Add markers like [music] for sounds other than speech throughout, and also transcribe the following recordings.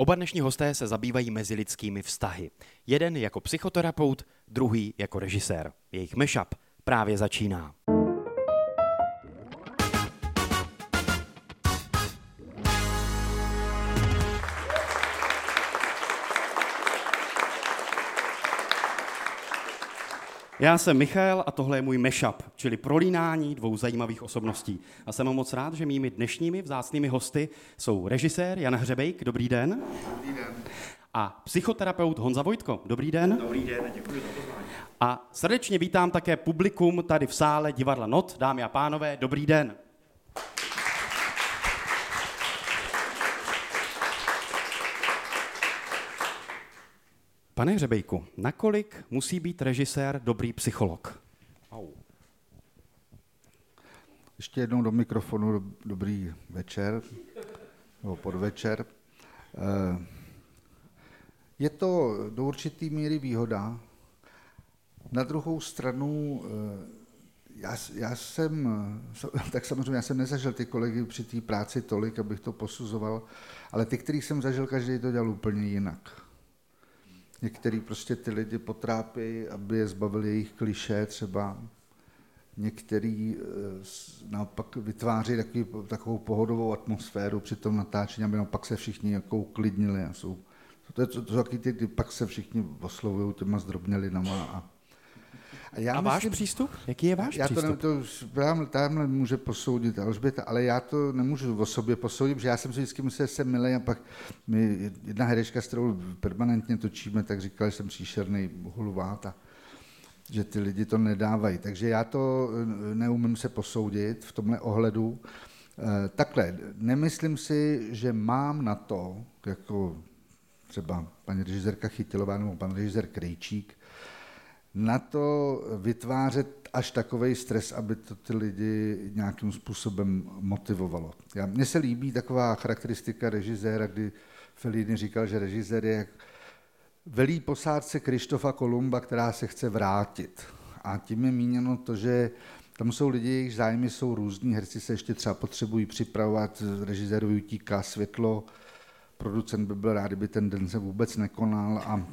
Oba dnešní hosté se zabývají mezilidskými vztahy. Jeden jako psychoterapeut, druhý jako režisér. Jejich mashup právě začíná. Já jsem Michal a tohle je můj mashup, čili prolínání dvou zajímavých osobností. A jsem moc rád, že mými dnešními vzácnými hosty jsou režisér Jan Hřebejk, dobrý den. Dobrý den. A psychoterapeut Honza Vojtko, dobrý den. Dobrý den, děkuji za pozvání. A srdečně vítám také publikum tady v sále divadla Not, dámy a pánové, dobrý den. Pane Hřebejku, nakolik musí být režisér dobrý psycholog? Au. Ještě jednou do mikrofonu dobrý večer, nebo podvečer. Eh, je to do určitý míry výhoda. Na druhou stranu, eh, já, já jsem, [laughs] tak samozřejmě já jsem nezažil ty kolegy při té práci tolik, abych to posuzoval, ale ty, který jsem zažil, každý to dělal úplně jinak. Některý prostě ty lidi potrápí, aby je zbavili jejich kliše třeba. Některý eh, naopak vytváří takový, takovou pohodovou atmosféru při tom natáčení, aby naopak se všichni jako uklidnili. A jsou, to je to, to, to ty, kdy pak se všichni oslovují těma zdrobnělinama a, já a váš myslím, přístup? Jaký je váš já přístup? To, to tamhle, tamhle může posoudit Alžběta, ale já to nemůžu o sobě posoudit, protože já jsem si vždycky myslel, že jsem milý a pak mi jedna herečka, s kterou permanentně točíme, tak říkala, že jsem příšerný hulvát a že ty lidi to nedávají. Takže já to eh, neumím se posoudit v tomhle ohledu. Eh, takhle, nemyslím si, že mám na to, jako třeba paní režisérka Chytilová nebo pan režisér Krejčík, na to vytvářet až takový stres, aby to ty lidi nějakým způsobem motivovalo. Já, mně se líbí taková charakteristika režiséra, kdy Fellini říkal, že režisér je jak velí posádce Krištofa Kolumba, která se chce vrátit. A tím je míněno to, že tam jsou lidi, jejichž zájmy jsou různý, herci se ještě třeba potřebují připravovat, režiséru utíká světlo, producent by byl rád, kdyby ten den se vůbec nekonal a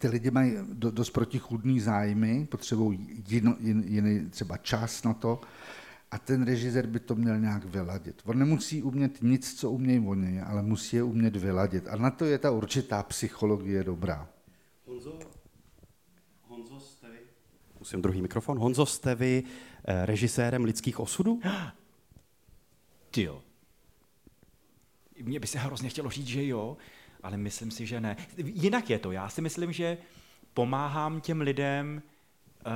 ty lidi mají dost protichudný zájmy, potřebují jiný, jiný třeba čas na to a ten režisér by to měl nějak vyladit. On nemusí umět nic, co umějí oni, ale musí je umět vyladit. A na to je ta určitá psychologie dobrá. Honzo, Honzo jste vy? Musím druhý mikrofon. Honzo, jste vy eh, režisérem lidských osudů? [gasps] Ty jo. Mně by se hrozně chtělo říct, že jo, ale myslím si, že ne. Jinak je to. Já si myslím, že pomáhám těm lidem, uh,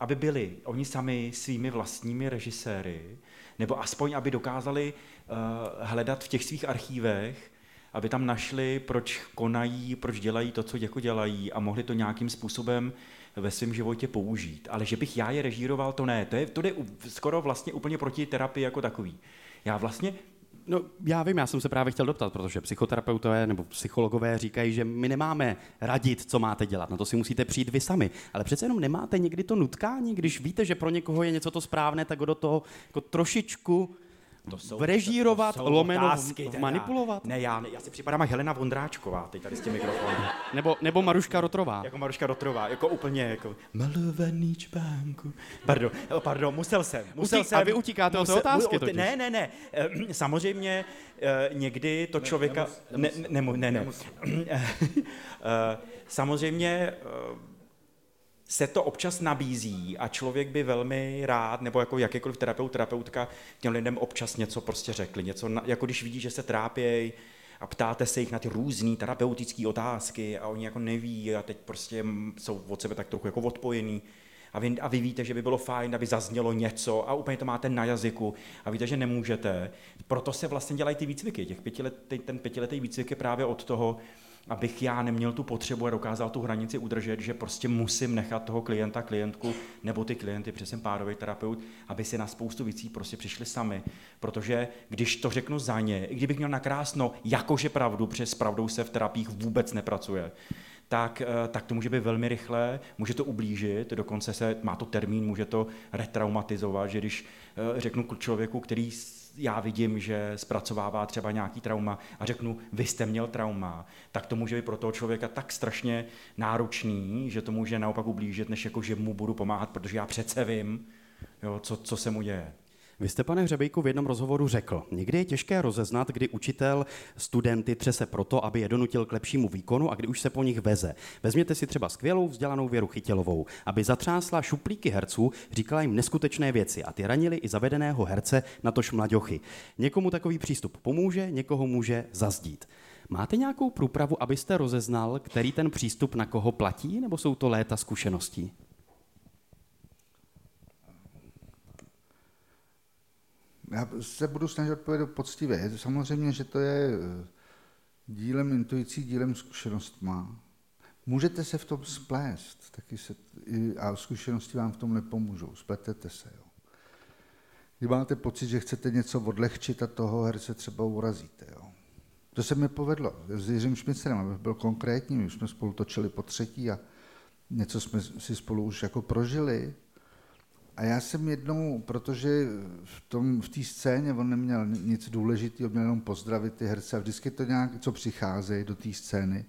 aby byli oni sami svými vlastními režiséry, nebo aspoň, aby dokázali uh, hledat v těch svých archívech, aby tam našli, proč konají, proč dělají to, co jako dělají a mohli to nějakým způsobem ve svém životě použít. Ale že bych já je režíroval, to ne. To je, to jde skoro vlastně úplně proti terapii jako takový. Já vlastně No, já vím, já jsem se právě chtěl doptat, protože psychoterapeutové nebo psychologové říkají, že my nemáme radit, co máte dělat, na to si musíte přijít vy sami. Ale přece jenom nemáte někdy to nutkání, když víte, že pro někoho je něco to správné, tak ho do toho jako trošičku to jsou, vrežírovat, to jsou lomeno otázky, v, manipulovat? Ne, já, já si připadám jak Helena Vondráčková, teď tady s tím mikrofonem. nebo, nebo Maruška Rotrová. Jako Maruška Rotrová, jako úplně jako malovaný čbánku. Pardon, pardon, musel jsem. Musel Utí, jsem. A vy utíkáte musel, od té otázky totiž. Ne, ne, ne. Ehm, samozřejmě eh, někdy to člověka... Ne, ne, ne, ne. ne. Eh, samozřejmě eh, se to občas nabízí a člověk by velmi rád, nebo jako jakýkoliv terapeut, terapeutka, těm lidem občas něco prostě řekli, něco, jako když vidí, že se trápějí a ptáte se jich na ty různé terapeutické otázky a oni jako neví a teď prostě jsou od sebe tak trochu jako odpojený a vy, a vy víte, že by bylo fajn, aby zaznělo něco a úplně to máte na jazyku a víte, že nemůžete. Proto se vlastně dělají ty výcviky. Těch pětilet, ten pětiletý výcvik je právě od toho, abych já neměl tu potřebu a dokázal tu hranici udržet, že prostě musím nechat toho klienta, klientku nebo ty klienty, jsem párový terapeut, aby si na spoustu věcí prostě přišli sami. Protože když to řeknu za ně, i kdybych měl nakrásno jakože pravdu, protože s pravdou se v terapiích vůbec nepracuje, tak, eh, tak to může být velmi rychlé, může to ublížit, dokonce se má to termín, může to retraumatizovat, že když eh, řeknu člověku, který já vidím, že zpracovává třeba nějaký trauma a řeknu, vy jste měl trauma, tak to může být pro toho člověka tak strašně náročný, že to může naopak ublížit, než jako, že mu budu pomáhat, protože já přece vím, jo, co, co se mu děje. Vy jste, pane Hřebejku, v jednom rozhovoru řekl, někdy je těžké rozeznat, kdy učitel studenty třese proto, aby je donutil k lepšímu výkonu a kdy už se po nich veze. Vezměte si třeba skvělou vzdělanou Věru Chytělovou, aby zatřásla šuplíky herců, říkala jim neskutečné věci a ty ranili i zavedeného herce na tož mlaďochy. Někomu takový přístup pomůže, někoho může zazdít. Máte nějakou průpravu, abyste rozeznal, který ten přístup na koho platí, nebo jsou to léta zkušeností? Já se budu snažit odpovědět poctivě. Samozřejmě, že to je eh, dílem intuicí, dílem zkušenostma. Můžete se v tom splést, taky se, a zkušenosti vám v tom nepomůžou, spletete se. Jo. Když máte pocit, že chcete něco odlehčit a toho herce třeba urazíte. Jo. To se mi povedlo s Jiřím Šmicerem, abych byl konkrétní, my jsme spolu točili po třetí a něco jsme si spolu už jako prožili, a já jsem jednou, protože v tom v té scéně on neměl nic důležitého, měl jenom pozdravit ty herce a vždycky to nějak, co přicházejí do té scény.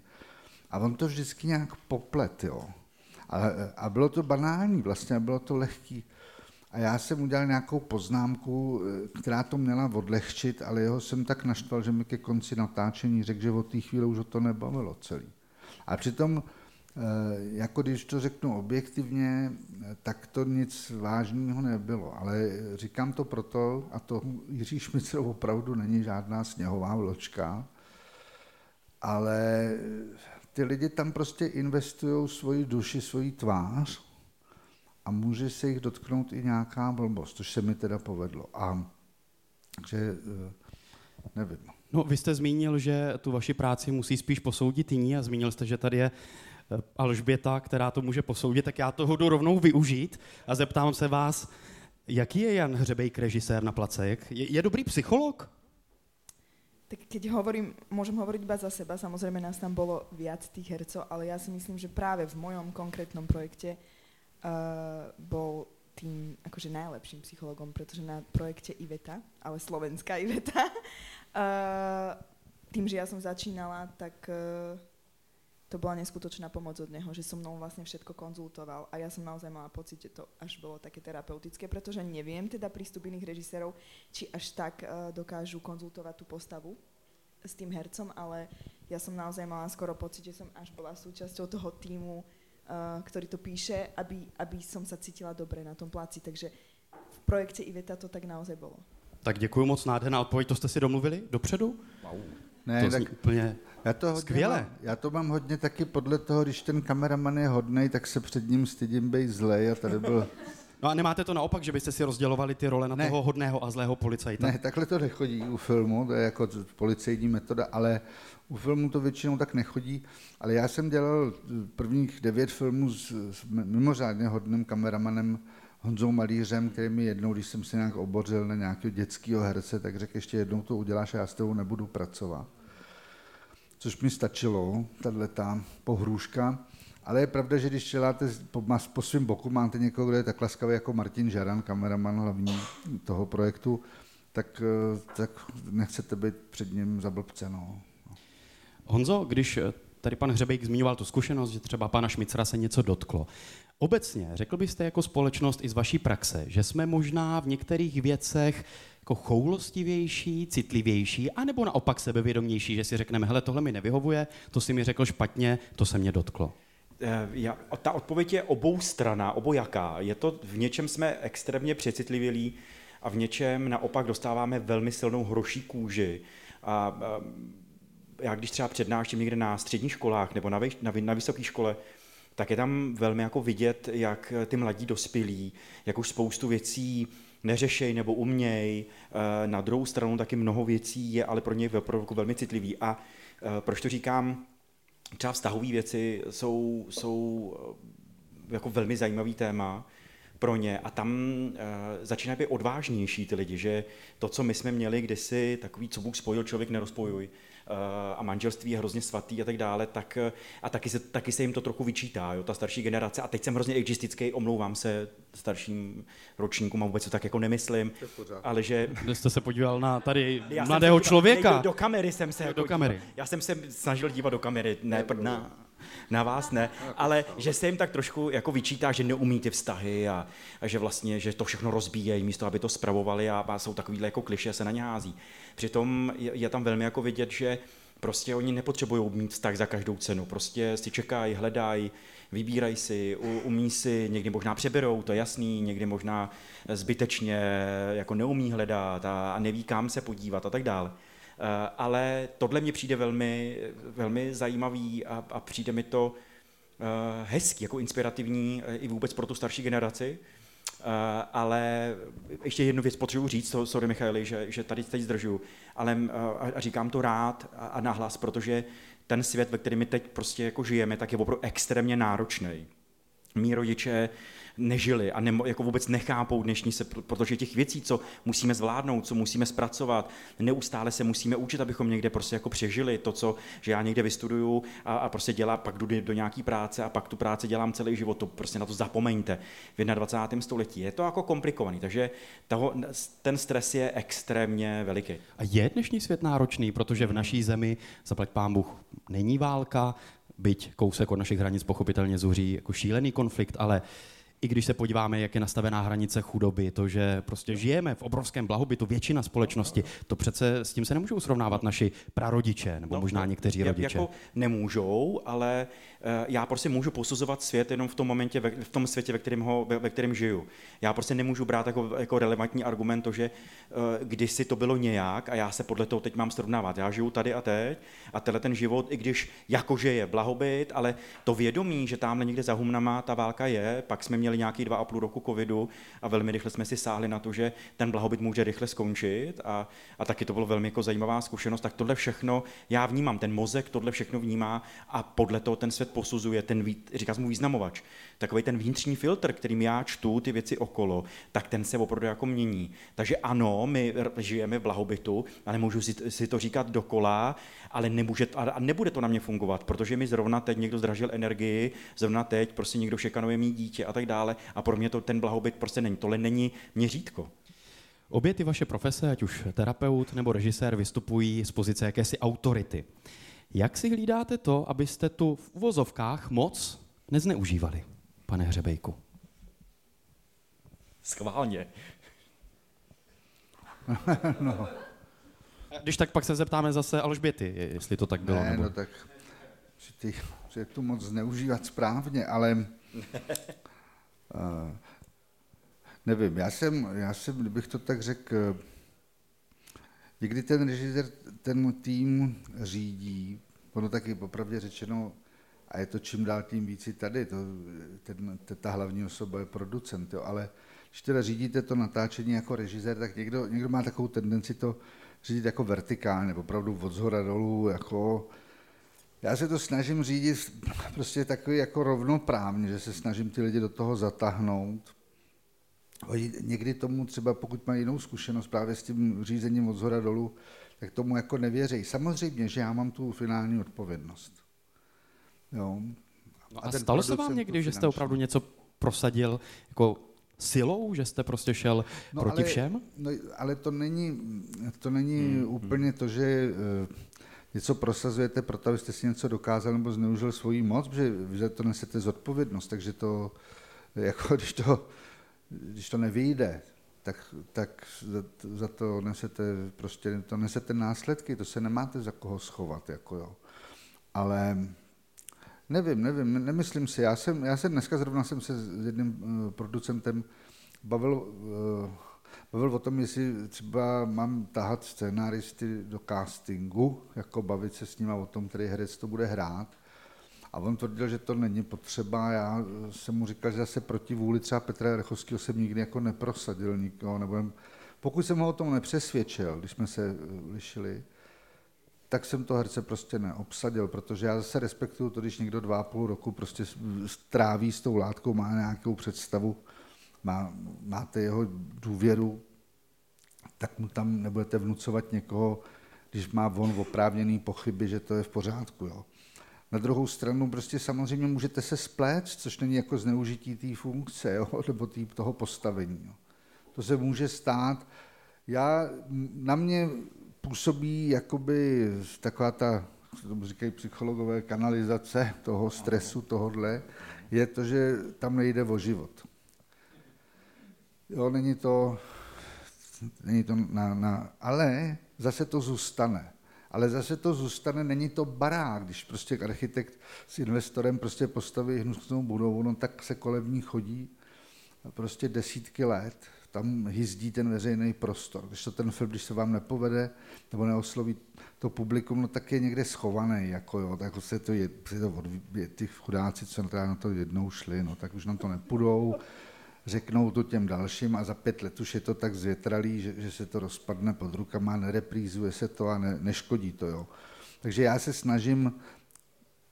A on to vždycky nějak poplet, jo. A, a bylo to banální vlastně, bylo to lehký. A já jsem udělal nějakou poznámku, která to měla odlehčit, ale jeho jsem tak naštval, že mi ke konci natáčení řekl, že od té chvíle už o to nebavilo celý. A přitom jako když to řeknu objektivně, tak to nic vážného nebylo. Ale říkám to proto, a to Jiří Šmicr opravdu není žádná sněhová vločka, ale ty lidi tam prostě investují svoji duši, svoji tvář a může se jich dotknout i nějaká blbost, což se mi teda povedlo. A takže eh, nevím. No, vy jste zmínil, že tu vaši práci musí spíš posoudit jiní a zmínil jste, že tady je Alžběta, která to může posoudit, tak já toho jdu rovnou využít a zeptám se vás, jaký je Jan Hřebejk režisér na place? Je, je dobrý psycholog? Tak keď hovorím, môžem hovoriť iba za seba, samozrejme nás tam bolo viac tých hercov, ale ja si myslím, že práve v mojom konkrétnom projekte uh, bol tým akože najlepším psychologom, pretože na projekte Iveta, ale slovenská Iveta, uh, [laughs] tým, že ja som začínala, tak uh, to bola neskutočná pomoc od neho, že so mnou vlastne všetko konzultoval a ja som naozaj mala pocit, že to až bolo také terapeutické, pretože neviem teda prístup iných režisérov, či až tak uh, dokážu konzultovať tú postavu s tým hercom, ale ja som naozaj mala skoro pocit, že som až bola súčasťou toho týmu, uh, ktorý to píše, aby, aby som sa cítila dobre na tom pláci. Takže v projekte Iveta to tak naozaj bolo. Tak děkuji moc, nádherná odpověď, to jste si domluvili dopředu? Wow. Ne, to tak úplně já to hodně skvěle. Mám, já to mám hodně taky podle toho, když ten kameraman je hodnej, tak se před ním stydím být zlej a tady byl... [laughs] No a nemáte to naopak, že byste si rozdělovali ty role na ne. toho hodného a zlého policajta? Ne, takhle to nechodí u filmu, to je jako policejní metoda, ale u filmu to většinou tak nechodí. Ale já jsem dělal prvních devět filmů s, s mimořádně hodným kameramanem Honzou Malířem, který mi jednou, když jsem se nějak obořil na nějakého dětského herce, tak řekl, ještě jednou to uděláš a já s tebou nebudu pracovat. Což mi stačilo, tato pohrůžka. Ale je pravda, že když děláte po, po svém boku, máte někoho, kdo je tak laskavý jako Martin Žaran, kameraman hlavní toho projektu, tak, eh, tak nechcete být před ním za. No. Honzo, když tady pan Hřebejk zmiňoval tu zkušenost, že třeba pana Šmicra se něco dotklo. Obecně, řekl byste jako společnost i z vaší praxe, že jsme možná v některých věcech jako choulostivější, citlivější, anebo naopak sebevědomější, že si řekneme, hele, tohle mi nevyhovuje, to si mi řekl špatně, to se mě dotklo. Eh, já, ta odpověď je obou strana, obojaká. Je to, v něčem jsme extrémně přecitlivělí a v něčem naopak dostáváme velmi silnou hroší kůži. A, a já když třeba přednáším někde na středních školách nebo na, na, na vysoké škole, tak je tam velmi jako vidět, jak ty mladí dospělí, jak už spoustu věcí neřešej nebo uměj. Eh, na druhou stranu taky mnoho věcí je ale pro ně opravdu velmi citlivý. A eh, proč to říkám? Třeba vztahové věci jsou, jsou eh, jako velmi zajímavý téma pro ně a tam uh, začínají být odvážnější ty lidi, že to, co my jsme měli kdysi, takový, co Bůh spojil, člověk nerozpojuj, Eh, a manželství je hrozně svatý a tak dále, tak eh, a taky se, taky se jim to trochu vyčítá, jo, ta starší generace. A teď jsem hrozně existický, omlouvám se starším ročníkům a vůbec to tak jako nemyslím. Ale že... Dnes jste se podíval na tady mladého člověka. Do, do kamery jsem se. Do, jako do kamery. Díval. Já jsem se snažil dívat do kamery, ne, ne prdna na vás ne, ale že se jim tak trošku jako vyčítá, že neumí ty vztahy a, a že vlastně, že to všechno rozbíjejí místo, aby to spravovali a, a jsou takovýhle jako kliše, se na ně hází. Přitom je, je tam velmi jako vidět, že prostě oni nepotřebují mít vztah za každou cenu. Prostě si čekají, hledají, vybírají si, umí si, někdy možná přeberou, to je jasný, někdy možná zbytečně jako neumí hledat a, a neví, kam se podívat a tak dále. Eh, ale tohle mě přijde velmi, velmi zajímavý a, a přijde mi to eh, hezký, jako inspirativní eh, i vůbec pro tu starší generaci. ale ještě jednu věc potřebuji říct, sorry Michaeli, že, že tady teď zdržuju, ale a říkám to rád a, a nahlas, protože ten svět, ve kterém my teď prostě jako žijeme, tak je opravdu extrémně náročný. Mí rodiče nežili a ne, jako vůbec nechápou dnešní se, protože těch věcí, co musíme zvládnout, co musíme zpracovat, neustále se musíme učit, abychom někde prostě jako přežili to, co, že já někde vystuduju a, a prostě dělám, pak jdu do nějaký práce a pak tu práci dělám celý život, to prostě na to zapomeňte v 21. století. Je to jako komplikovaný, takže toho, ten stres je extrémně veliký. A je dnešní svět náročný, protože v naší zemi, zaplať pán Bůh, není válka, byť kousek od našich hranic pochopitelně zuří jako šílený konflikt, ale i když se podíváme, jak je nastavená hranice chudoby, to, že prostě žijeme v obrovském blahobytu, většina společnosti, to přece s tím se nemůžou srovnávat naši prarodiče, nebo no, možná někteří rodiče. Jako nemůžou, ale já prostě můžu posuzovat svět jenom v tom momentě, v tom světě, ve kterém, ho, ve, ve kterém žiju. Já prostě nemůžu brát jako, jako relevantní argument to, že eh, když si to bylo nějak a já se podle toho teď mám srovnávat. Já žiju tady a teď a tenhle ten život, i když jakože je blahobyt, ale to vědomí, že tamhle někde za humnama ta válka je, pak jsme měli nějaký dva a půl roku covidu a velmi rychle jsme si sáhli na to, že ten blahobyt může rychle skončit a, a taky to bylo velmi jako zajímavá zkušenost, tak tohle všechno já vnímám, ten mozek tohle všechno vnímá a podle toho ten svět posuzuje ten, říká mu významovač, takový ten vnitřní filtr, kterým já čtu ty věci okolo, tak ten se opravdu jako mění. Takže ano, my žijeme v blahobytu, ale můžu si, si to říkat dokola, ale nemůže, a nebude to na mě fungovat, protože mi zrovna teď někdo zdražil energii, zrovna teď prostě někdo šekanuje mý dítě a tak dále a pro mě to ten blahobyt prostě není. Tohle není měřítko. Obě ty vaše profese, ať už terapeut nebo režisér, vystupují z pozice jakési autority. Jak si hlídáte to, abyste tu v uvozovkách moc nezneužívali, pane Hřebejku? Schválně. [laughs] no. Když tak pak se zeptáme zase Alžběty, jestli to tak bylo. Ne, nebo... no tak že, ty, že tu moc zneužívat správně, ale uh, [laughs] nevím, já jsem, já jsem, kdybych to tak řekl, někdy ten režisér ten tým řídí, ono taky popravdě řečeno, a je to čím dál tím víc i tady, to, ten, ta hlavní osoba je producent, jo, ale když teda řídíte to natáčení jako režisér, tak někdo, někdo má takovou tendenci to řídit jako vertikálně, opravdu od zhora dolů, jako já se to snažím řídit prostě takový jako rovnoprávně, že se snažím ty lidi do toho zatáhnout. Oni někdy tomu třeba, pokud mají jinou zkušenost právě s tím řízením od zhora dolů, tak tomu jako nevěří. Samozřejmě, že já mám tu finální odpovědnost. Jo. No a, a stalo se vám někdy, že jste opravdu něco prosadil jako silou, že jste prostě šel no proti ale, všem? No, ale to není, to není hmm, úplně hmm. to, že uh, něco prosazujete proto, abyste si něco dokázal nebo zneužil svoji moc, protože vy za to nesete zodpovědnost, takže to, jako [laughs] když to, když to nevyjde, tak, tak za, za to nesete prostě, to nesete následky, to se nemáte za koho schovat, jako jo. Ale nevím, nevím, nemyslím si, já jsem, já jsem dneska zrovna jsem se s jedním uh, producentem bavil, uh, bavil o tom, jestli třeba mám tahat scénáristy do castingu, jako bavit se s nimi o tom, který herec to bude hrát. A on tvrdil, že to není potřeba. Já jsem mu říkal, že zase proti vůli třeba Petra Rechovského jsem nikdy jako neprosadil nikoho. Nebo pokud jsem ho o tom nepřesvědčil, když jsme se eh, lišili, tak jsem to herce prostě neobsadil, protože já zase respektuju to, když někdo dva a půl roku prostě stráví s tou látkou, má nějakou představu, má, máte jeho důvěru, tak mu tam nebudete vnucovat někoho, když má on oprávněný pochyby, že to je v pořádku. Jo. Na druhou stranu prostě samozřejmě můžete se spléct, což není jako zneužití té funkce jo, [laughs] nebo tý, toho postavení. Jo. To se může stát. Já, na mě působí jakoby taková ta, co tomu říkají psychologové, kanalizace toho stresu, tohodle, je to, že tam nejde o život. Jo, není to, není to na, na, ale zase to zůstane. Ale zase to zůstane, není to barák, když prostě architekt s investorem prostě postaví hnusnou budovu, no tak se kolem ní chodí prostě desítky let, tam hyzdí ten veřejný prostor. Když to ten film, když se vám nepovede, nebo neosloví to publikum, no tak je někde schovaný, jako jo, tak se to je, se to odvíje, ty chudáci, co na to jednou šli, no tak už nám to nepůjdou, řeknou to těm dalším a za pět let už je to tak zvětralý, že, že se to rozpadne pod rukama, nereprízuje se to a ne, neškodí to. Jo. Takže já se snažím,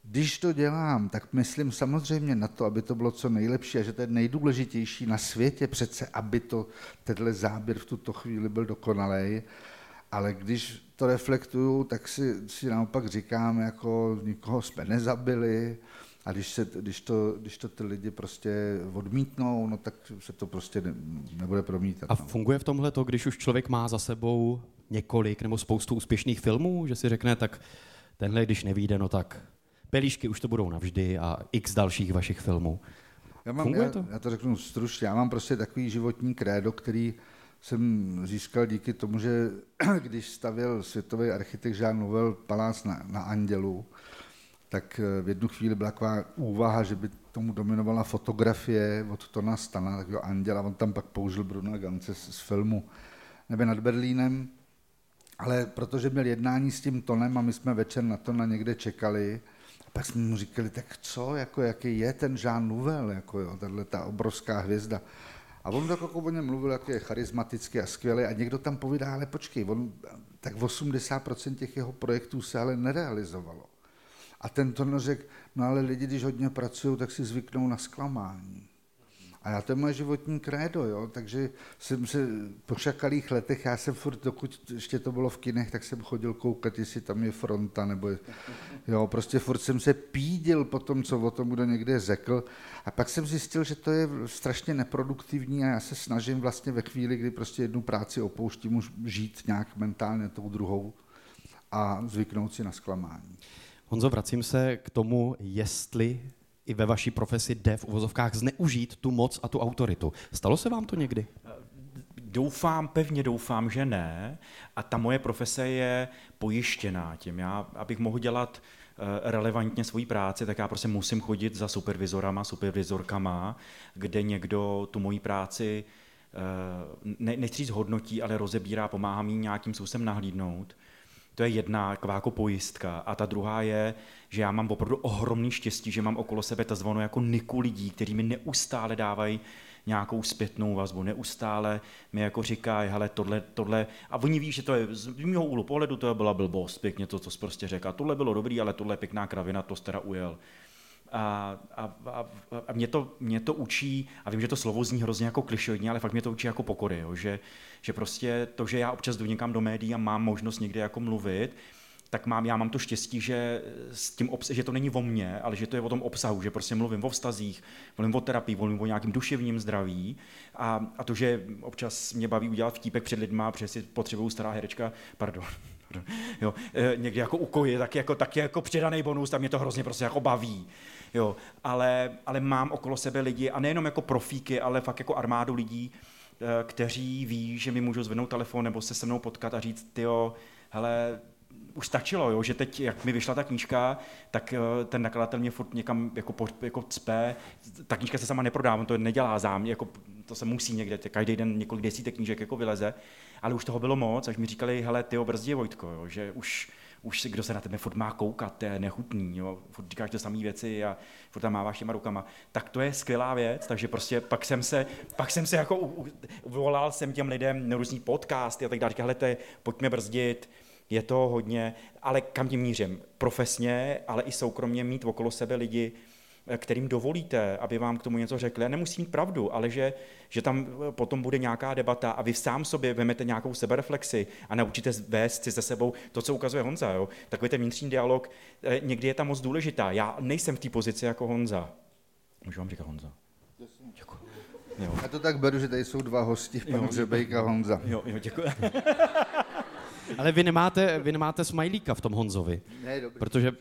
když to dělám, tak myslím samozřejmě na to, aby to bylo co nejlepší a že to je nejdůležitější na světě přece, aby to tenhle záběr v tuto chvíli byl dokonalý. Ale když to reflektuju, tak si, si naopak říkám, jako nikoho jsme nezabili, a když, se, když, to, když to ty lidi prostě odmítnou, no tak se to prostě ne, nebude promítat. A no. funguje v tomhle to, když už člověk má za sebou několik nebo spoustu úspěšných filmů, že si řekne, tak tenhle, když nevíde, no tak pelíšky už to budou navždy a x dalších vašich filmů. Já, mám, Funguje já, to? já to řeknu stručně, já mám prostě takový životní krédo, který jsem získal díky tomu, že [clears throat] když stavěl světový architekt Jean Nouvel palác na, na Andělu, tak eh, v jednu chvíli byla taková úvaha, že by tomu dominovala fotografie od Tona Stana, takového anděla, on tam pak použil Bruna Gance z, z filmu Nebe nad Berlínem, ale protože měl jednání s tím Tonem a my jsme večer na to na někde čekali, a pak jsme mu říkali, tak co, jako, jaký je ten Jean Nouvel, jako jo, tahle ta obrovská hvězda. A on tak jako o něm mluvil, jak je charismatický a skvělý a někdo tam povídá, ale počkej, on, tak 80% těch jeho projektů se ale nerealizovalo. A ten to řekl, no ale lidi, když hodně pracují, tak si zvyknou na zklamání. A já to je moje životní krédo, jo? takže jsem se po šakalých letech, já jsem furt, dokud ještě to bylo v kinech, tak jsem chodil koukat, jestli tam je fronta, nebo jo, prostě furt jsem se pídil po tom, co o tom kdo někde řekl. A pak jsem zjistil, že to je strašně neproduktivní a já se snažím vlastně ve chvíli, kdy prostě jednu práci opouštím, už žít nějak mentálně tou druhou a zvyknout si na zklamání. Honzo, vracím se k tomu, jestli i ve vaší profesi jde v uvozovkách zneužít tu moc a tu autoritu. Stalo se vám to někdy? Doufám, pevně doufám, že ne. A ta moje profese je pojištěná tím. Já, abych mohl dělat eh, relevantně svoji práci, tak já prostě musím chodit za supervizorama, supervizorkama, kde někdo tu moji práci eh, ne, nechci říct hodnotí, ale rozebírá, pomáhá mi nějakým způsobem nahlídnout. To je jedna taková jako pojistka. A ta druhá je, že já mám opravdu ohromný štěstí, že mám okolo sebe takzvanou jako niku lidí, kteří mi neustále dávají nějakou zpětnou vazbu, neustále mi jako říkají, hele, tohle, tohle, a oni ví, že to je z mého úhlu pohledu, to byla blbost, pěkně to, co jsi prostě řekl, tohle bylo dobrý, ale tohle je pěkná kravina, to jsi teda ujel. A, a, a, mě, to, mě to učí, a vím, že to slovo zní hrozně jako klišoidně, ale fakt mě to učí jako pokory, jo, že, že prostě to, že já občas jdu někam do médií a mám možnost někde jako mluvit, tak mám, já mám to štěstí, že, s tím obs- že to není o mně, ale že to je o tom obsahu, že prostě mluvím o vztazích, mluvím o terapii, mluvím o nějakém duševním zdraví a, a to, že občas mě baví udělat vtípek před lidma, protože si potřebuju stará herečka, pardon, [laughs] pardon jo, e, někdy jako ukoji, tak jako, tak jako přidaný bonus, tam mě to hrozně prostě jako baví. Jo, ale, ale mám okolo sebe lidi, a nejenom jako profíky, ale fakt jako armádu lidí, e, kteří ví, že mi můžou zvednout telefon nebo se se mnou potkat a říct, tyjo, hele, už stačilo, jo, že teď, jak mi vyšla ta knížka, tak eh, ten nakladatel mě furt někam jako, po, jako cpe. Ta knížka se sama neprodá, on to nedělá zámě, jako, to se musí někde, každý den několik desítek knížek jako vyleze, ale už toho bylo moc, až mi říkali, hele, ty brzdě Vojtko, jo, že už, už kdo se na tebe furt má koukat, to je nechutný, jo, furt říkáš to samé věci a furt tam máváš těma rukama, tak to je skvělá věc, takže prostě pak jsem se, pak jsem se jako u, u, volal jsem těm lidem na různý podcasty a tak dále, říkal, pojďme brzdit, je to hodně, ale kam tím mířím? Profesně, ale i soukromně mít okolo sebe lidi, kterým dovolíte, aby vám k tomu něco řekli. A nemusí mít pravdu, ale že, že tam potom bude nějaká debata a vy sám sobě vemete nějakou sebereflexi a naučíte vést si se sebou to, co ukazuje Honza. Jo? Takový ten vnitřní dialog, eh, někdy je tam moc důležitá. Já nejsem v té pozici jako Honza. Můžu vám říkat Honza? Děkuji. Jo. Já to tak beru, že tady jsou dva hosti, pan Řebejk a Honza. Jo, jo, děkuji. [laughs] Ale vy nemáte, vy nemáte smajlíka v tom Honzovi. Ne, dobrý. Protože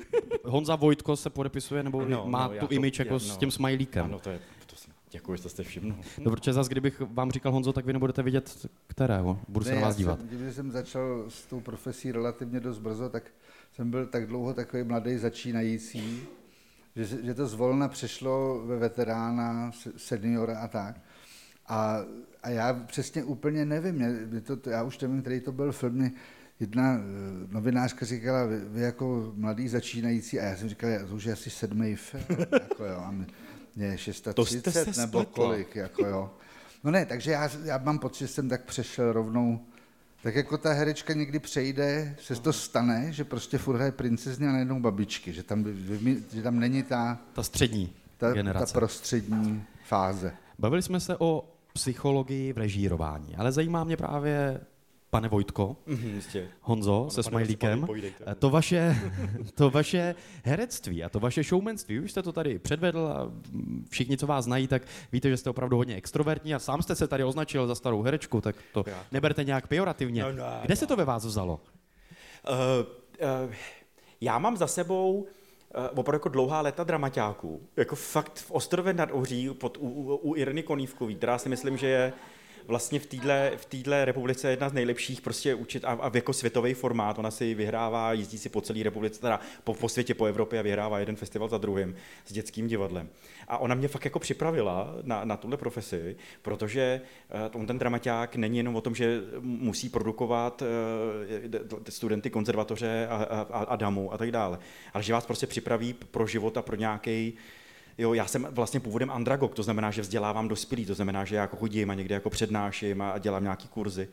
Honza Vojtko se podepisuje, nebo no, má no, tu imič jako já, no, s tím smajlíkem. Ano, to je, to jsem, děkuji, že jste všimnul. No, protože zase, kdybych vám říkal Honzo, tak vy nebudete vidět kterého. Budu ne, se na vás dívat. Jsem, když jsem začal s tou profesí relativně dost brzo, tak jsem byl tak dlouho takový mladý začínající, že, že to zvolna přešlo ve veterána, seniora a tak. A, a já přesně úplně nevím, mě, to, já už nevím, který to byl film, jedna eh, novinářka říkala, vy, vy jako mladý začínající, a já jsem říkal, já to už je asi sedmý film, [laughs] jako jo, a mě je 630 nebo kolik, jako jo. No ne, takže já, já mám pocit, že jsem tak přešel rovnou, tak jako ta herečka někdy přejde, se to stane, že prostě furt hraje princezně a najednou babičky, že tam, že tam není ta... Ta střední ta, generace. Ta prostřední fáze. Bavili jsme se o psychologii v režírování, ale zajímá mě právě pane Vojtko, jistě. Honzo ano, se smajlíkem, to vaše, [laughs] to vaše herectví a to vaše showmanství, už jste to tady předvedl a všichni, co vás znají, tak víte, že jste opravdu hodně extrovertní a sám jste se tady označil za starou herečku, tak to neberte nějak pejorativně. No, no, Kde no. se to ve vás vzalo? Uh, uh, já mám za sebou uh, opravdu jako dlouhá léta dramaťáků. Jako fakt v Ostrově nad Ohří pod, u, u, u Irny Konívkový, která si myslím, že je vlastně v téhle v týdle republice jedna z nejlepších prostě učit a, a jako světový formát. Ona si vyhrává, jezdí si po celé republice, teda po, po světě, po Evropě a vyhrává jeden festival za druhým s dětským divadlem. A ona mě fakt jako připravila na, na tuhle profesi, protože uh, on ten dramaťák není jenom o tom, že musí produkovat uh, studenty konzervatoře a, a, a damu a tak dále, ale že vás prostě připraví pro život a pro nějaký Jo, já jsem vlastně původem andragog, to znamená, že vzdělávám dospělý, to znamená, že já jako chodím a někde jako přednáším a dělám nějaký kurzy.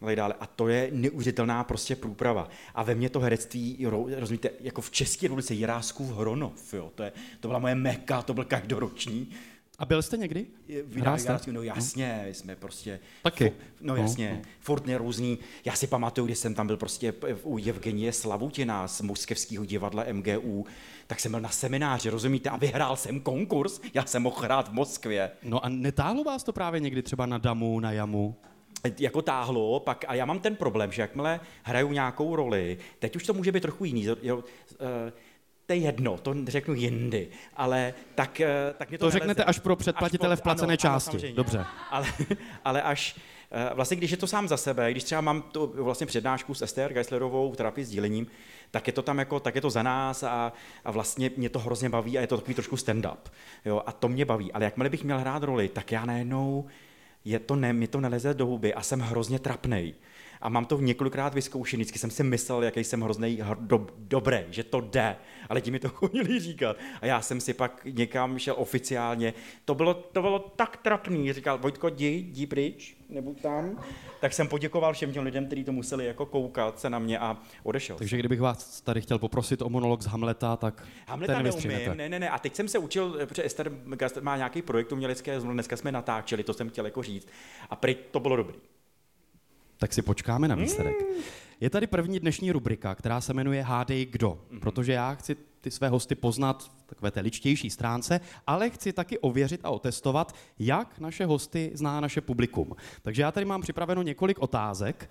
A dále. A to je neuvěřitelná prostě průprava. A ve mně to herectví, rozumíte, jako v České republice Jiráskův Hronov, jo, to, je, to byla moje meka, to byl každoroční. A byl jste někdy? Jirásků, no jasně, no. jsme prostě... Taky. No, no jasně, no. furt různý. Já si pamatuju, když jsem tam byl prostě u Evgenie Slavutina z Moskevského divadla MGU, tak jsem byl na semináři, rozumíte, a vyhrál jsem konkurs, já jsem mohl hrát v Moskvě. No a netáhlo vás to právě někdy třeba na damu, na jamu? jako táhlo, pak, a já mám ten problém, že jakmile hraju nějakou roli, teď už to může být trochu jiný, jo, uh, to je jedno, to řeknu jindy, ale tak, eh, tak mě to To neleze. řeknete až pro předplatitele až po, v placené ano, části, ano, dobře. Ale, [laughs] ale až, eh, vlastně když je to sám za sebe, když třeba mám tu vlastně přednášku s Esther Geislerovou v terapii s dílením, tak je to tam jako, tak je to za nás a, a vlastně mě to hrozně baví a je to takový trošku stand-up. Jo, a to mě baví. Ale jakmile bych měl hrát roli, tak já najednou, je to ne, mi to neleze do huby a jsem hrozně trapnej a mám to několikrát vyzkoušený, vždycky jsem si myslel, jaký jsem hrozný do, dobrý, že to jde, ale ti mi to [laughs] chodili říkat. A já jsem si pak někam šel oficiálně, to bylo, to bylo tak trapný, říkal, Vojtko, jdi, jdi pryč, nebo tam. Tak jsem poděkoval všem těm lidem, kteří to museli jako koukat se na mě a odešel. Takže kdybych vás tady chtěl poprosit o monolog z Hamleta, tak Hamleta ten neumím, ne, ne, ne. A teď jsem se učil, protože Esther má nějaký projekt umělecké, dneska jsme natáčeli, to jsem chtěl jako říct. A prý to bylo dobrý tak si počkáme na výsledek. Je tady první dnešní rubrika, která se jmenuje Hádej kdo, mhm. protože já chci ty své hosty poznat v takové té ličtější stránce, ale chci taky ověřit a otestovat, jak naše hosty zná naše publikum. Takže já tady mám připraveno několik otázek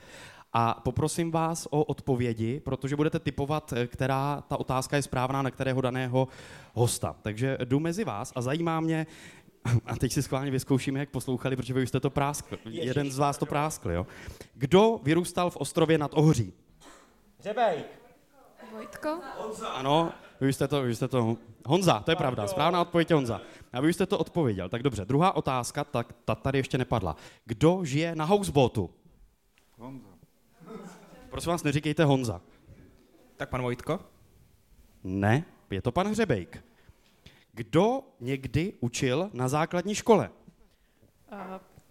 a poprosím vás o odpovědi, protože budete typovat, která ta otázka je správná na kterého daného hosta. Takže jdu mezi vás a zajímá mě, a teď si schválně vyzkoušíme, jak poslouchali, protože vy už jste to práskli. Ježiš, Jeden z vás to práskl, jo? Kdo vyrůstal v Ostrově nad Ohří? Řebejk. Vojtko? Honza. Ano, vy jste to, vy jste to... Honza, to je pravda, správná odpověď je Honza. A vy jste to odpověděl, tak dobře. Druhá otázka, tak ta tady ještě nepadla. Kdo žije na houseboatu? Honza. Prosím vás, neříkejte Honza. Tak pan Vojtko? Ne, je to pan Hřebejk. Kdo někdy učil na základní škole? Uh,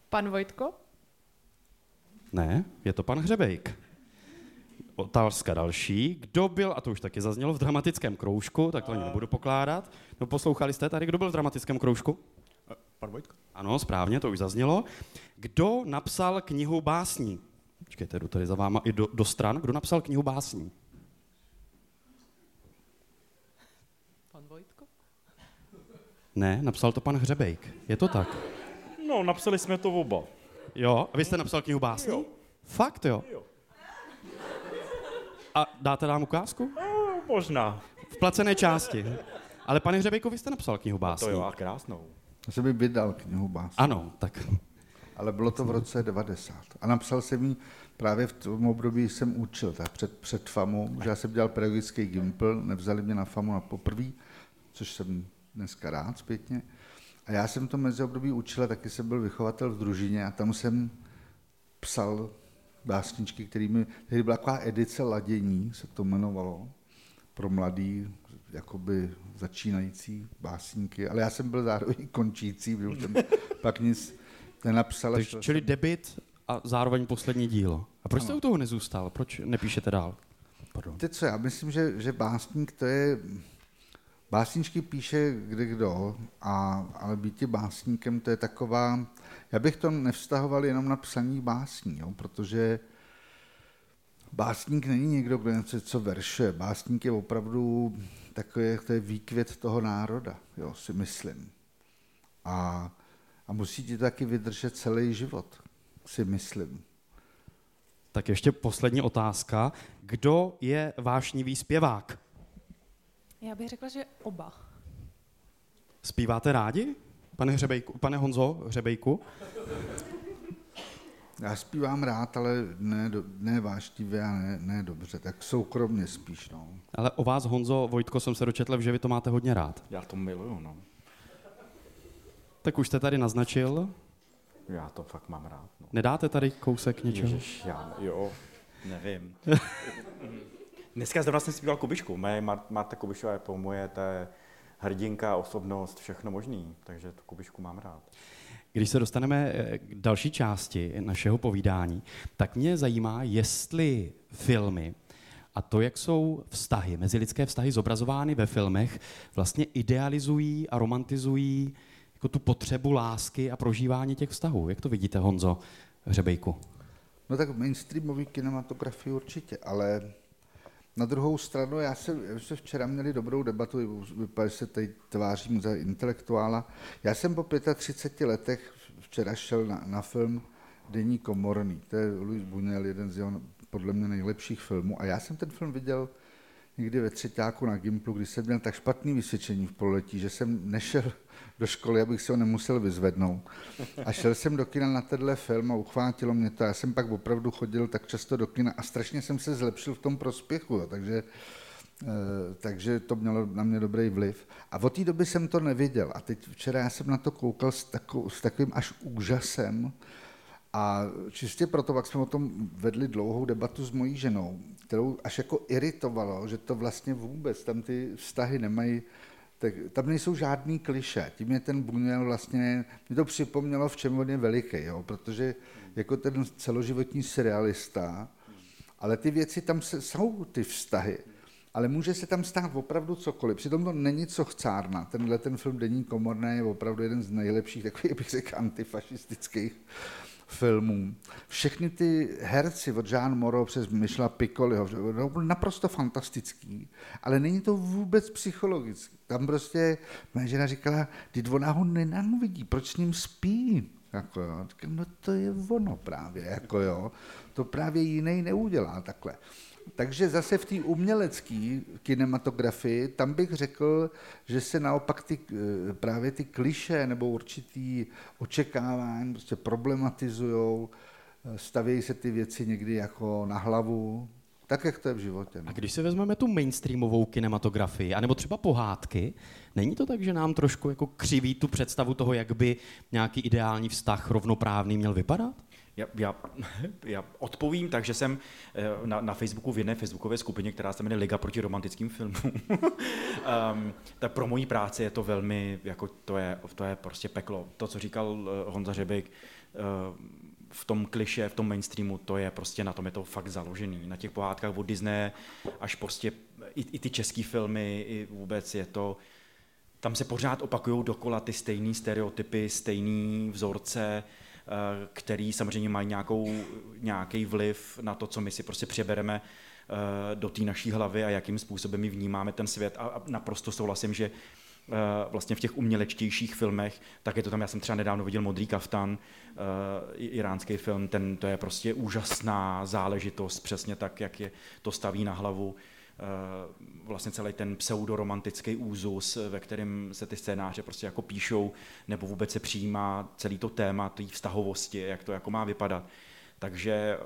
pan Vojtko? Ne, je to pan Hřebejk. otázka další. Kdo byl, a to už taky zaznělo, v dramatickém kroužku, tak to ani nebudu pokládat. No poslouchali jste tady, kdo byl v dramatickém kroužku? Pan Vojtko? Ano, správně, to už zaznělo. Kdo napsal knihu básní? Počkejte, jdu tady za váma i do, do stran. Kdo napsal knihu básní? Pan Vojtko? Ne, napsal to pan Hřebejk. Je to tak? No, napsali jsme to oba. Jo, a vy jste napsal knihu básní? Jo. Fakt jo? Jo. A dáte nám ukázku? No, možná. V placené části. Ale pane Hřebejku, vy jste napsal knihu básní. To jo, a krásnou. Já jsem vydal knihu básní. Ano, tak Ale bylo to v roce 90. A napsal jsem ji právě v tom období, kdy jsem učil, tak před, před FAMu, že já jsem dělal pedagogický gimpl, nevzali mě na FAMu na poprvé, což jsem dneska rád zpětně. A já jsem to mezi období učil, a taky jsem byl vychovatel v družině a tam jsem psal básničky, kterými, tehdy byla taková edice ladění, se to jmenovalo, pro mladý, jakoby začínající básníky, ale já jsem byl zároveň končící, protože už jsem [laughs] pak nic nenapsal. Takže, čili jsem- debit a zároveň poslední dílo. A proč jste u toho nezůstal? Proč nepíšete dál? Pardon. Víte co, já myslím, že, že básník to je... Básničky píše kde kdo, a, ale být básníkem to je taková... Já bych to nevztahoval jenom na psaní básní, jo, protože básník není někdo, kdo něco co verše. Básník je opravdu takový, to je výkvět toho národa, jo, si myslím. A, a musí ti taky vydržet celý život, si myslím. Tak ještě poslední otázka. Kdo je vášnivý zpěvák? Já bych řekla, že oba. Zpíváte rádi? Pane, Hřebejku, pane Honzo Hřebejku? Já zpívám rád, ale ne, do- ne váštivě a ne, ne dobře, tak soukromně spíš. No. Ale o vás, Honzo Vojtko, jsem se dočetl, že vy to máte hodně rád. Já to miluju, no. Tak už jste tady naznačil. Já to fakt mám rád, no. Nedáte tady kousek něčeho? Ježiš, já, jo, nevím. [laughs] Dneska zrovna jsem zpíval Kubišku. Moje Mar- Marta Kubišová je po moje, to je hrdinka, osobnost, všechno možný. Takže tu Kubišku mám rád. Když se dostaneme eh, k další části našeho povídání, tak mě zajímá, jestli filmy a to, jak jsou vztahy, mezilidské vztahy zobrazovány ve filmech, vlastně idealizují a romantizují jako tu potřebu lásky a prožívání těch vztahů. Jak to vidíte, Honzo Hřebejku? no tak mainstreamový kinematografii určitě, ale na druhou stranu, já jsem, já jsme včera měli dobrou debatu, vypadá, se tady tvářím za intelektuála. Já jsem po 35 letech včera šel na, na film Denní komorný. To je Louis Buñuel, jeden z jeho podle mě nejlepších filmů. A já jsem ten film viděl někdy ve třetíku na Gimplu, kdy jsem měl tak špatný vysvědčení v pololetí, že jsem nešel do školy, abych si ho nemusel vyzvednout. A šel jsem do kina na tenhle film a uchvátilo mě to. Já jsem pak opravdu chodil tak často do kina a strašně jsem se zlepšil v tom prospěchu, jo. takže, eh, takže to mělo na mě dobrý vliv. A od té doby jsem to neviděl. A teď včera já jsem na to koukal s, s takovým až úžasem, a čistě proto, jak jsme o tom vedli dlouhou debatu s mojí ženou, kterou až jako iritovalo, že to vlastně vůbec, tam ty vztahy nemají, tak tam nejsou žádný kliše. Tím je ten Buñuel vlastně, mi to připomnělo, v čem on je veliký, jo? protože jako ten celoživotní serialista, ale ty věci tam se, jsou ty vztahy. Ale může se tam stát opravdu cokoliv. Přitom to není co chcárna. Tenhle ten film Denní komorné je opravdu jeden z nejlepších, takových [laughs] bych řekl, antifašistických filmů. Všechny ty herci od Jean Moreau přes Michela Piccoliho, to byl naprosto fantastický, ale není to vůbec psychologický. Tam prostě moje žena říkala, ty ona ho nenávidí, proč s ním spí? Jako jo. Říkám, no to je ono právě, jako jo. To právě jiný neudělá takhle. Takže zase v té umělecké kinematografii, tam bych řekl, že se naopak ty, eh, právě ty kliše nebo určitý očekávání prostě problematizují, stavějí se ty věci někdy jako na hlavu, tak, jak to je v životě. A No. když si vezmeme tu mainstreamovou kinematografii, anebo třeba pohádky, není to tak, že nám trošku jako křiví tu představu toho, jak by nějaký ideální vztah rovnoprávný měl vypadat? Já, já, já odpovím tak, že jsem eh, na, na Facebooku v jedné facebookové skupině, která se jmenuje Liga proti romantickým filmům. um, [laughs] tak pro moji práci je to velmi, jako to je, to je prostě peklo. To, co říkal eh, Honza Řebek, eh, v tom kliše, v tom mainstreamu, to je prostě na tom je to fakt založený. Na těch pohádkách od Disney až prostě i, i ty české filmy, i vůbec je to, tam se pořád opakují dokola ty stejné stereotypy, stejné vzorce, který samozřejmě mají nějakou, nějaký vliv na to, co my si prostě přebereme eh, do té naší hlavy a jakým způsobem my vnímáme ten svět. A naprosto souhlasím, že eh, vlastně v těch umělečtějších filmech, tak je to tam, já jsem třeba nedávno viděl Modrý kaftan, iránský film, ten, to je prostě úžasná záležitost, přesně tak, jak je to staví na hlavu vlastně celý ten pseudoromantický úzus, ve kterém se ty scénáře prostě jako píšou, nebo vůbec se přijímá celý to téma té vztahovosti, jak to jako má vypadat. Takže eh,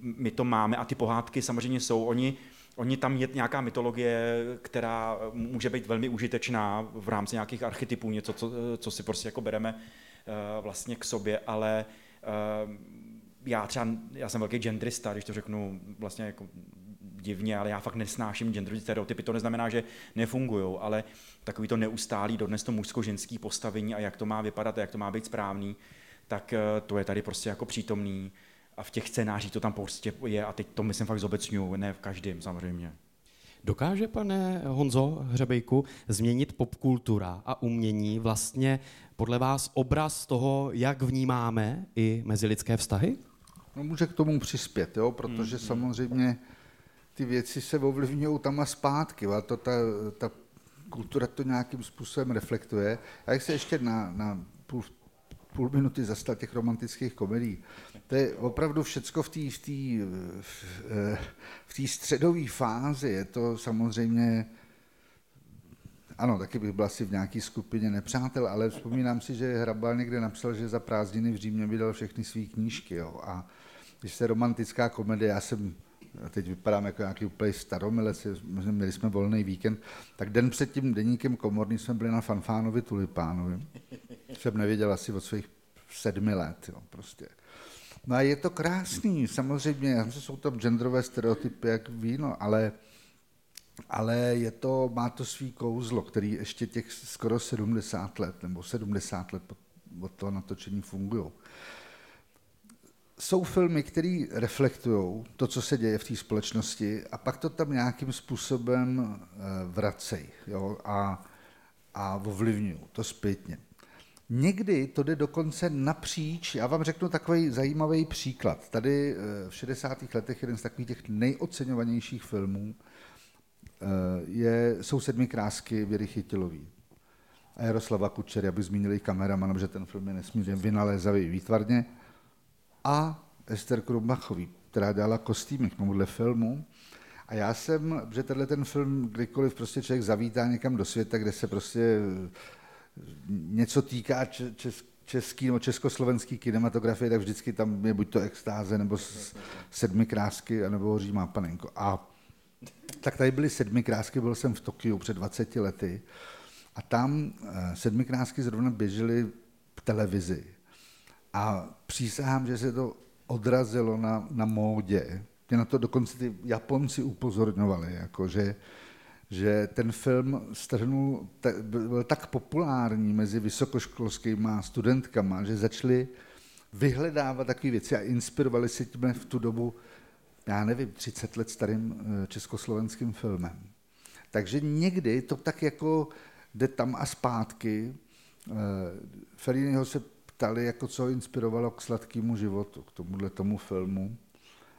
my to máme a ty pohádky samozřejmě jsou. Oni, oni tam je nějaká mytologie, která může být velmi užitečná v rámci nějakých archetypů, něco, co, co si prostě jako bereme eh, vlastně k sobě, ale eh, já třeba, já jsem velký genderista, když to řeknu vlastně jako divně, ale já fakt nesnáším genderový stereotypy. To neznamená, že nefungují, ale takový to neustálý dodnes to mužsko-ženský postavení a jak to má vypadat a jak to má být správný, tak eh, to je tady prostě jako přítomný a v těch scénářích to tam prostě je a teď to myslím fakt zobecňuju, ne v každém samozřejmě. Dokáže, pane Honzo Hřebejku, změnit popkultura a umění vlastně podle vás obraz toho, jak vnímáme i mezilidské vztahy? No může k tomu přispět, jo, protože hmm. samozřejmě ty věci se ovlivňují tam a zpátky. A to ta, ta kultura to nějakým způsobem reflektuje. Já se ještě na, na půl, půl minuty zastal těch romantických komedií. To je opravdu všecko v té v tý, v tý středové fázi. Je to samozřejmě ano, taky bych byl asi v nějaké skupině nepřátel, ale vzpomínám si, že Hrabal někde napsal, že za prázdniny v Římě vydal všechny své knížky. Jo. A když se romantická komedie, já jsem a teď vypadám jako nějaký úplně staromilec, měli jsme volný víkend, tak den před tím deníkem komorní jsme byli na Fanfánovi Tulipánovi. Jsem nevěděl asi od svých sedmi let, jo, prostě. No a je to krásný, samozřejmě, jsou tam genderové stereotypy jak víno, ale, ale je to, má to svý kouzlo, který ještě těch skoro 70 let, nebo 70 let od toho natočení fungují jsou filmy, které reflektují to, co se děje v té společnosti a pak to tam nějakým způsobem eh, vracejí a, a ovlivňují to zpětně. Někdy to jde dokonce napříč. Já vám řeknu takový zajímavý příklad. Tady eh, v 60. letech jeden z takových těch nejoceňovanějších filmů eh, je, jsou sedmi krásky Věry Chytilový. A Jaroslava Kučery, aby zmínili kameraman, že ten film je nesmírně vynalézavý výtvarně a Ester Krumbachový, která dělala kostýmy k tomuhle filmu. A já jsem, že tenhle ten film, kdykoliv prostě člověk zavítá někam do světa, kde se prostě eh, něco týká čes, český nebo československý kinematografie, tak vždycky tam je buď to extáze, nebo sedmi krásky, nebo hoří má panenko. A tak tady byly sedmi krásky, byl jsem v Tokiu před 20 lety a tam eh, sedmi krásky zrovna běžely v televizi. A přísahám, že se to odrazilo na, na módě. Mě na to dokonce ty Japonci upozorňovali, jako že, že ten film strhnul, byl tak populární mezi vysokoškolskými studentkama, že začali vyhledávat takové věci a inspirovali se tím v tu dobu, já nevím, 30 let starým eh, československým filmem. Takže někdy to tak jako jde tam a zpátky. Eh, Felliniho se ptali, jako co ho inspirovalo k sladkému životu, k tomuhle tomu filmu.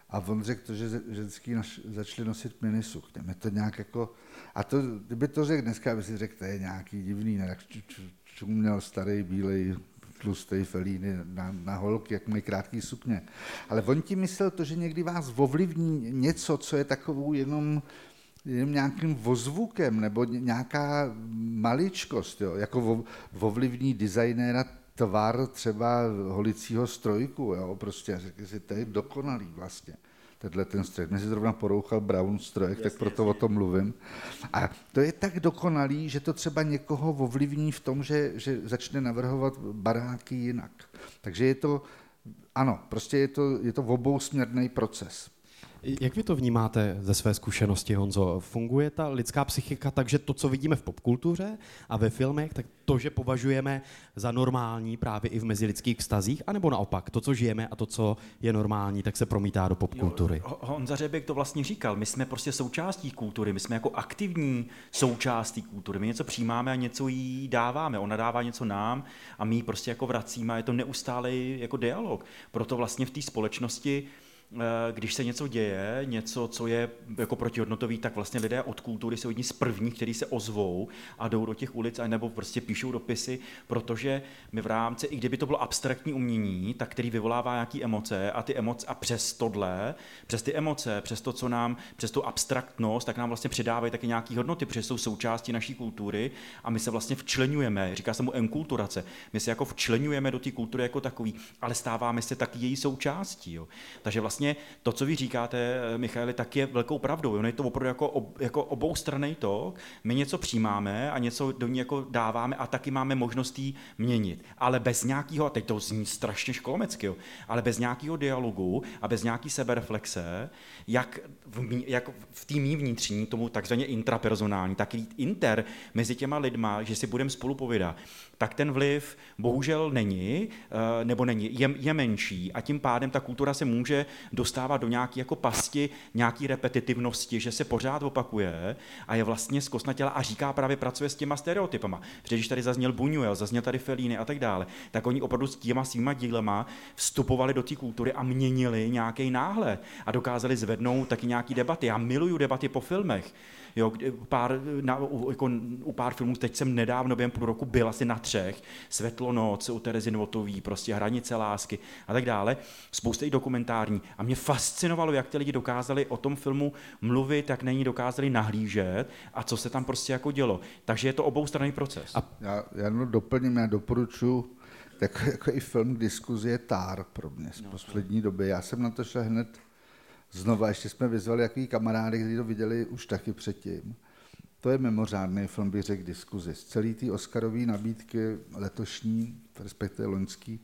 A on řekl to, že ženský naš, začali nosit minisukně. Je to nějak jako, a to, kdyby to řekl dneska, by si řekl, to je nějaký divný, ne, tak měl starý, bílej, tlustý felíny na, na holky, jak mají krátký sukně. Ale on ti myslel to, že někdy vás ovlivní něco, co je takovou jenom, jenom nějakým vozvukem nebo nějaká maličkost, jo, jako ovlivní designéra tvar třeba holicího strojku, jo, prostě řekl si, to je dokonalý vlastně tenhle ten stroj. Mě si zrovna porouchal Brown strojek, tak proto o tom mluvím. A to je tak dokonalý, že to třeba někoho ovlivní v tom, že, že začne navrhovat baráky jinak. Takže je to, ano, prostě je to, je to obousměrný proces. Jak vy to vnímáte ze své zkušenosti, Honzo? Funguje ta lidská psychika tak, že to, co vidíme v popkultuře a ve filmech, tak to, že považujeme za normální právě i v mezilidských vztazích, anebo naopak, to, co žijeme a to, co je normální, tak se promítá do popkultury? Jo, Honza Řebek to vlastně říkal, my jsme prostě součástí kultury, my jsme jako aktivní součástí kultury, my něco přijímáme a něco jí dáváme, ona dává něco nám a my ji prostě jako vracíme je to neustálý jako dialog. Proto vlastně v té společnosti když se něco děje, něco, co je jako protihodnotový, tak vlastně lidé od kultury jsou jedni z prvních, kteří se ozvou a jdou do těch ulic, nebo prostě píšou dopisy, protože my v rámci, i kdyby to bylo abstraktní umění, tak který vyvolává nějaké emoce a ty emoce a přes tohle, přes ty emoce, přes to, co nám, přes tu abstraktnost, tak nám vlastně přidávají taky nějaké hodnoty, protože jsou součástí naší kultury a my se vlastně včlenujeme, říká se mu enkulturace, my se jako včlenujeme do té kultury jako takový, ale stáváme se taky její součástí. Jo. Takže vlastně vlastně to, co vy říkáte, eh, Michaeli, tak je velkou pravdou. Ono je to opravdu jako, ob, jako oboustranný tok. My něco přijímáme a něco do ní jako dáváme a taky máme možnost jí měnit. Ale bez nějakého, a teď to zní strašně školomecky, jo, ale bez nějakého dialogu a bez nějaký sebereflexe, jak v, jak v té mý vnitřní, tomu takzvaně intrapersonální, tak inter mezi těma lidma, že si budeme spolu povědat, tak ten vliv bohužel není, eh, nebo není, je, je menší a tím pádem ta kultura se může dostávat do nějaké jako pasti, nějaký repetitivnosti, že se pořád opakuje a je vlastně zkosnatěla a říká právě pracuje s těma stereotypama. Protože když tady zazněl Buñuel, zazněl tady Fellini a tak dále, tak oni opravdu s těma svýma dílema vstupovali do té kultury a měnili nějaký náhled a dokázali zvednout taky nějaký debaty. Já miluju debaty po filmech. Jo, pár, na, u, jako, u pár filmů, teď jsem nedávno během půl roku byl asi na třech, Světlo noc u Terezy Notový, prostě Hranice lásky a tak dále, spousta i dokumentární. A mě fascinovalo, jak ty lidi dokázali o tom filmu mluvit, jak na ní dokázali nahlížet a co se tam prostě jako dělo. Takže je to oboustranný proces. A já, já jenom doplním, já doporučuji takový jako i film k diskuzi je Tár pro mě z no, poslední doby. Já jsem na to šel hned znova, ještě jsme vyzvali jaký kamarády, kteří to viděli už taky předtím. To je mimořádný film, bych řekl, diskuzi. Z celý té Oscarové nabídky letošní, respektive loňský,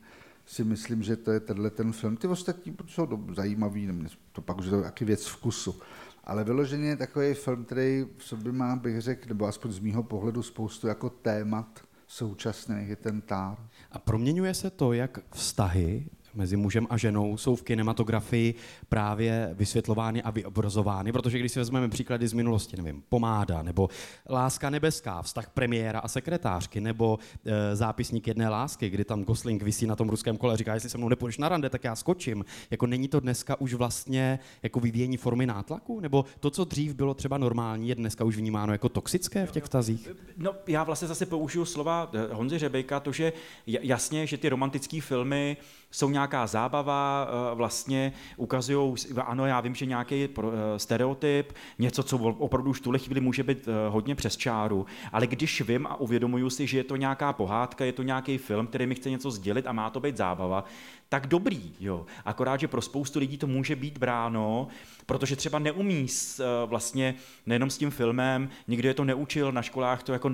si myslím, že to je tenhle ten film. Ty ostatní jsou zajímavý, to pak už je to taky věc vkusu. Ale vyloženě je takový film, který v sobě má, bych řekl, nebo aspoň z mýho pohledu spoustu jako témat současných, je ten tár. A proměňuje se to, jak vztahy mezi mužem a ženou jsou v kinematografii právě vysvětlovány a vyobrazovány, protože když si vezmeme příklady z minulosti, nevím, Pomáda, nebo Láska nebeská, vztah premiéra a sekretářky, nebo e, zápisník jedné lásky, kdy tam Gosling visí na tom ruském kole a říká, jestli se mnou nepůjdeš na rande, tak já skočím. Jako není to dneska už vlastně jako vyvíjení formy nátlaku? Nebo to, co dřív bylo třeba normální, je dneska už vnímáno jako toxické v těch vztazích? No, já vlastně zase použiju slova eh, Honzy Řebejka, to, že jasně, že ty romantické filmy jsou nějaká zábava, eh, vlastně ukazují, ano, já vím, že nějaký eh, stereotyp, něco, co opravdu už tuhle chvíli může být eh, hodně přes čáru, ale když vím a uvědomuju si, že je to nějaká pohádka, je to nějaký film, který mi chce něco sdělit a má to být zábava, tak dobrý, jo. Akorát, že pro spoustu lidí to může být bráno, protože třeba neumí s, vlastně nejenom s tím filmem, nikdo je to neučil na školách, to jako,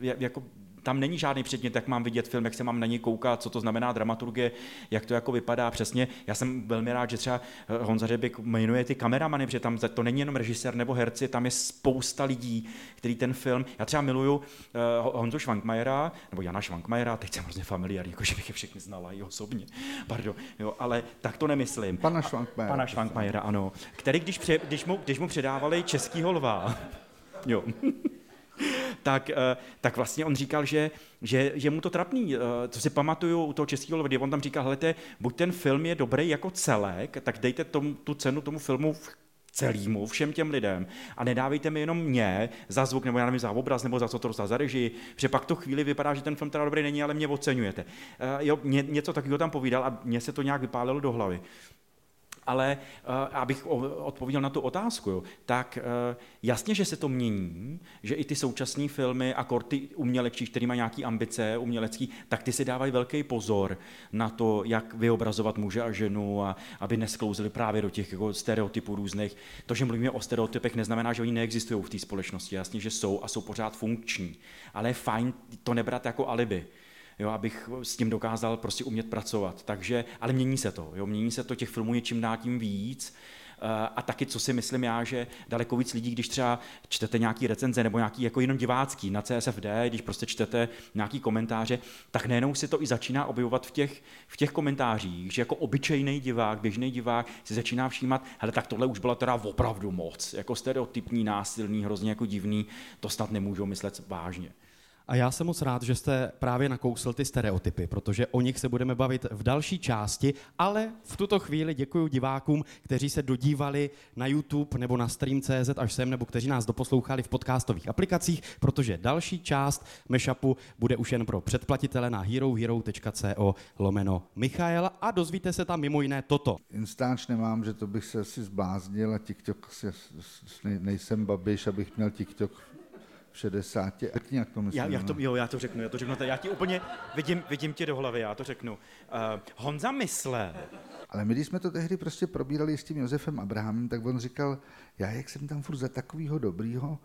jako tam není žádný předmět, jak mám vidět film, jak se mám na něj koukat, co to znamená dramaturgie, jak to jako vypadá přesně. Já jsem velmi rád, že třeba eh, Honza Řebik jmenuje ty kameramany, protože tam to není jenom režisér nebo herci, tam je spousta lidí, který ten film, já třeba miluju uh, Honzu Švankmajera, nebo Jana Švankmajera, teď jsem hrozně familiární, jako že bych je všechny znala i osobně, pardon, jo, ale tak to nemyslím. Pana Švankmajera. Pana Švankmajera, ano. Který, když, pře, když, mu, když mu předávali českýho lva, jo, [laughs] tak, eh, tak vlastně on říkal, že, že je mu to trapný. Co eh, si pamatuju u toho českého kdy on tam říkal, helejte, buď ten film je dobrý jako celek, tak dejte tomu, tu cenu tomu filmu celýmu, všem těm lidem a nedávejte mi jenom mě za zvuk, nebo já nevím, za obraz, nebo za co to za režii, že pak to chvíli vypadá, že ten film teda dobrý není, ale mě oceňujete. Uh, jo, ně, něco takového tam povídal a mně se to nějak vypálilo do hlavy. Ale uh, abych odpověděl na tu otázku, jo, tak uh, jasně, že se to mění, že i ty současné filmy a korty umělečí, který mají nějaké ambice umělecký, tak ty si dávají velký pozor na to, jak vyobrazovat muže a ženu, a aby nesklouzili právě do těch jako, stereotypů různých. To, že mluvíme o stereotypech, neznamená, že oni neexistují v té společnosti. Jasně, že jsou a jsou pořád funkční. Ale je fajn to nebrat jako alibi jo, abych s tím dokázal prostě umět pracovat. Takže, ale mění se to, jo, mění se to, těch filmů je čím dál tím víc a taky, co si myslím já, že daleko víc lidí, když třeba čtete nějaký recenze nebo nějaký jako jenom divácký na CSFD, když prostě čtete nějaký komentáře, tak nejenom si to i začíná objevovat v těch, v těch komentářích, že jako obyčejný divák, běžný divák si začíná všímat, hele, tak tohle už byla teda opravdu moc, jako stereotypní, násilný, hrozně jako divný, to snad nemůžou myslet vážně. A já jsem moc rád, že jste právě nakousl ty stereotypy, protože o nich se budeme bavit v další části, ale v tuto chvíli děkuji divákům, kteří se dodívali na YouTube nebo na Stream.cz až sem, nebo kteří nás doposlouchali v podcastových aplikacích, protože další část Meshupu bude už jen pro předplatitele na herohero.co lomeno Michael a dozvíte se tam mimo jiné toto. Instač nemám, že to bych se asi zbláznil a TikTok nejsem babiš, abych měl TikTok 60. Řekni, jak to myslím. Já, já to, jo, já to řeknu, já to řeknu. Já ti úplně vidím, vidím tě do hlavy, já to řeknu. Uh, Honza mysle. Ale my, když jsme to tehdy prostě probírali s tím Josefem Abrahamem, tak on říkal, já jak jsem tam furt za takového dobrýho,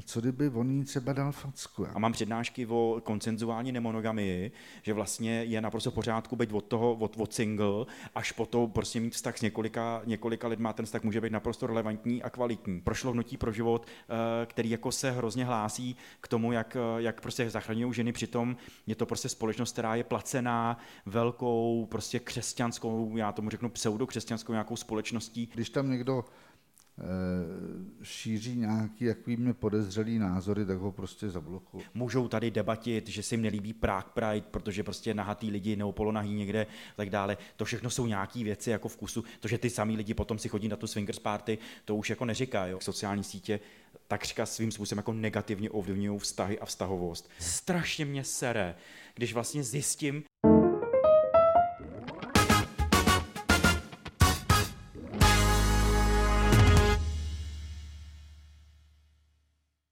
co kdyby on jí třeba dal facku? A mám přednášky o koncenzuální nemonogamii, že vlastně je naprosto v pořádku být od toho, od, od single, až po to prostě mít vztah s několika, několika lidma, ten vztah může být naprosto relevantní a kvalitní. Prošlo hnutí pro život, eh, který jako se hrozně hlásí k tomu, jak, jak prostě zachraňují ženy, přitom je to prostě společnost, která je placená velkou, prostě křesťanskou, já tomu řeknu pseudokřesťanskou nějakou společností. Když tam někdo Eh, šíří nějaký jakými podezřelý názory, tak ho prostě zablokují. Můžou tady debatit, že si jim nelíbí Prague Pride, protože prostě nahatý lidi nebo polonahý někde tak dále. To všechno jsou nějaké věci jako vkusu. To, že ty samý lidi potom si chodí na tu swingers party, to už jako neříká. Jo. Sociální sítě takřka svým způsobem jako negativně ovlivňují vztahy a vztahovost. Strašně mě sere, když vlastně zjistím,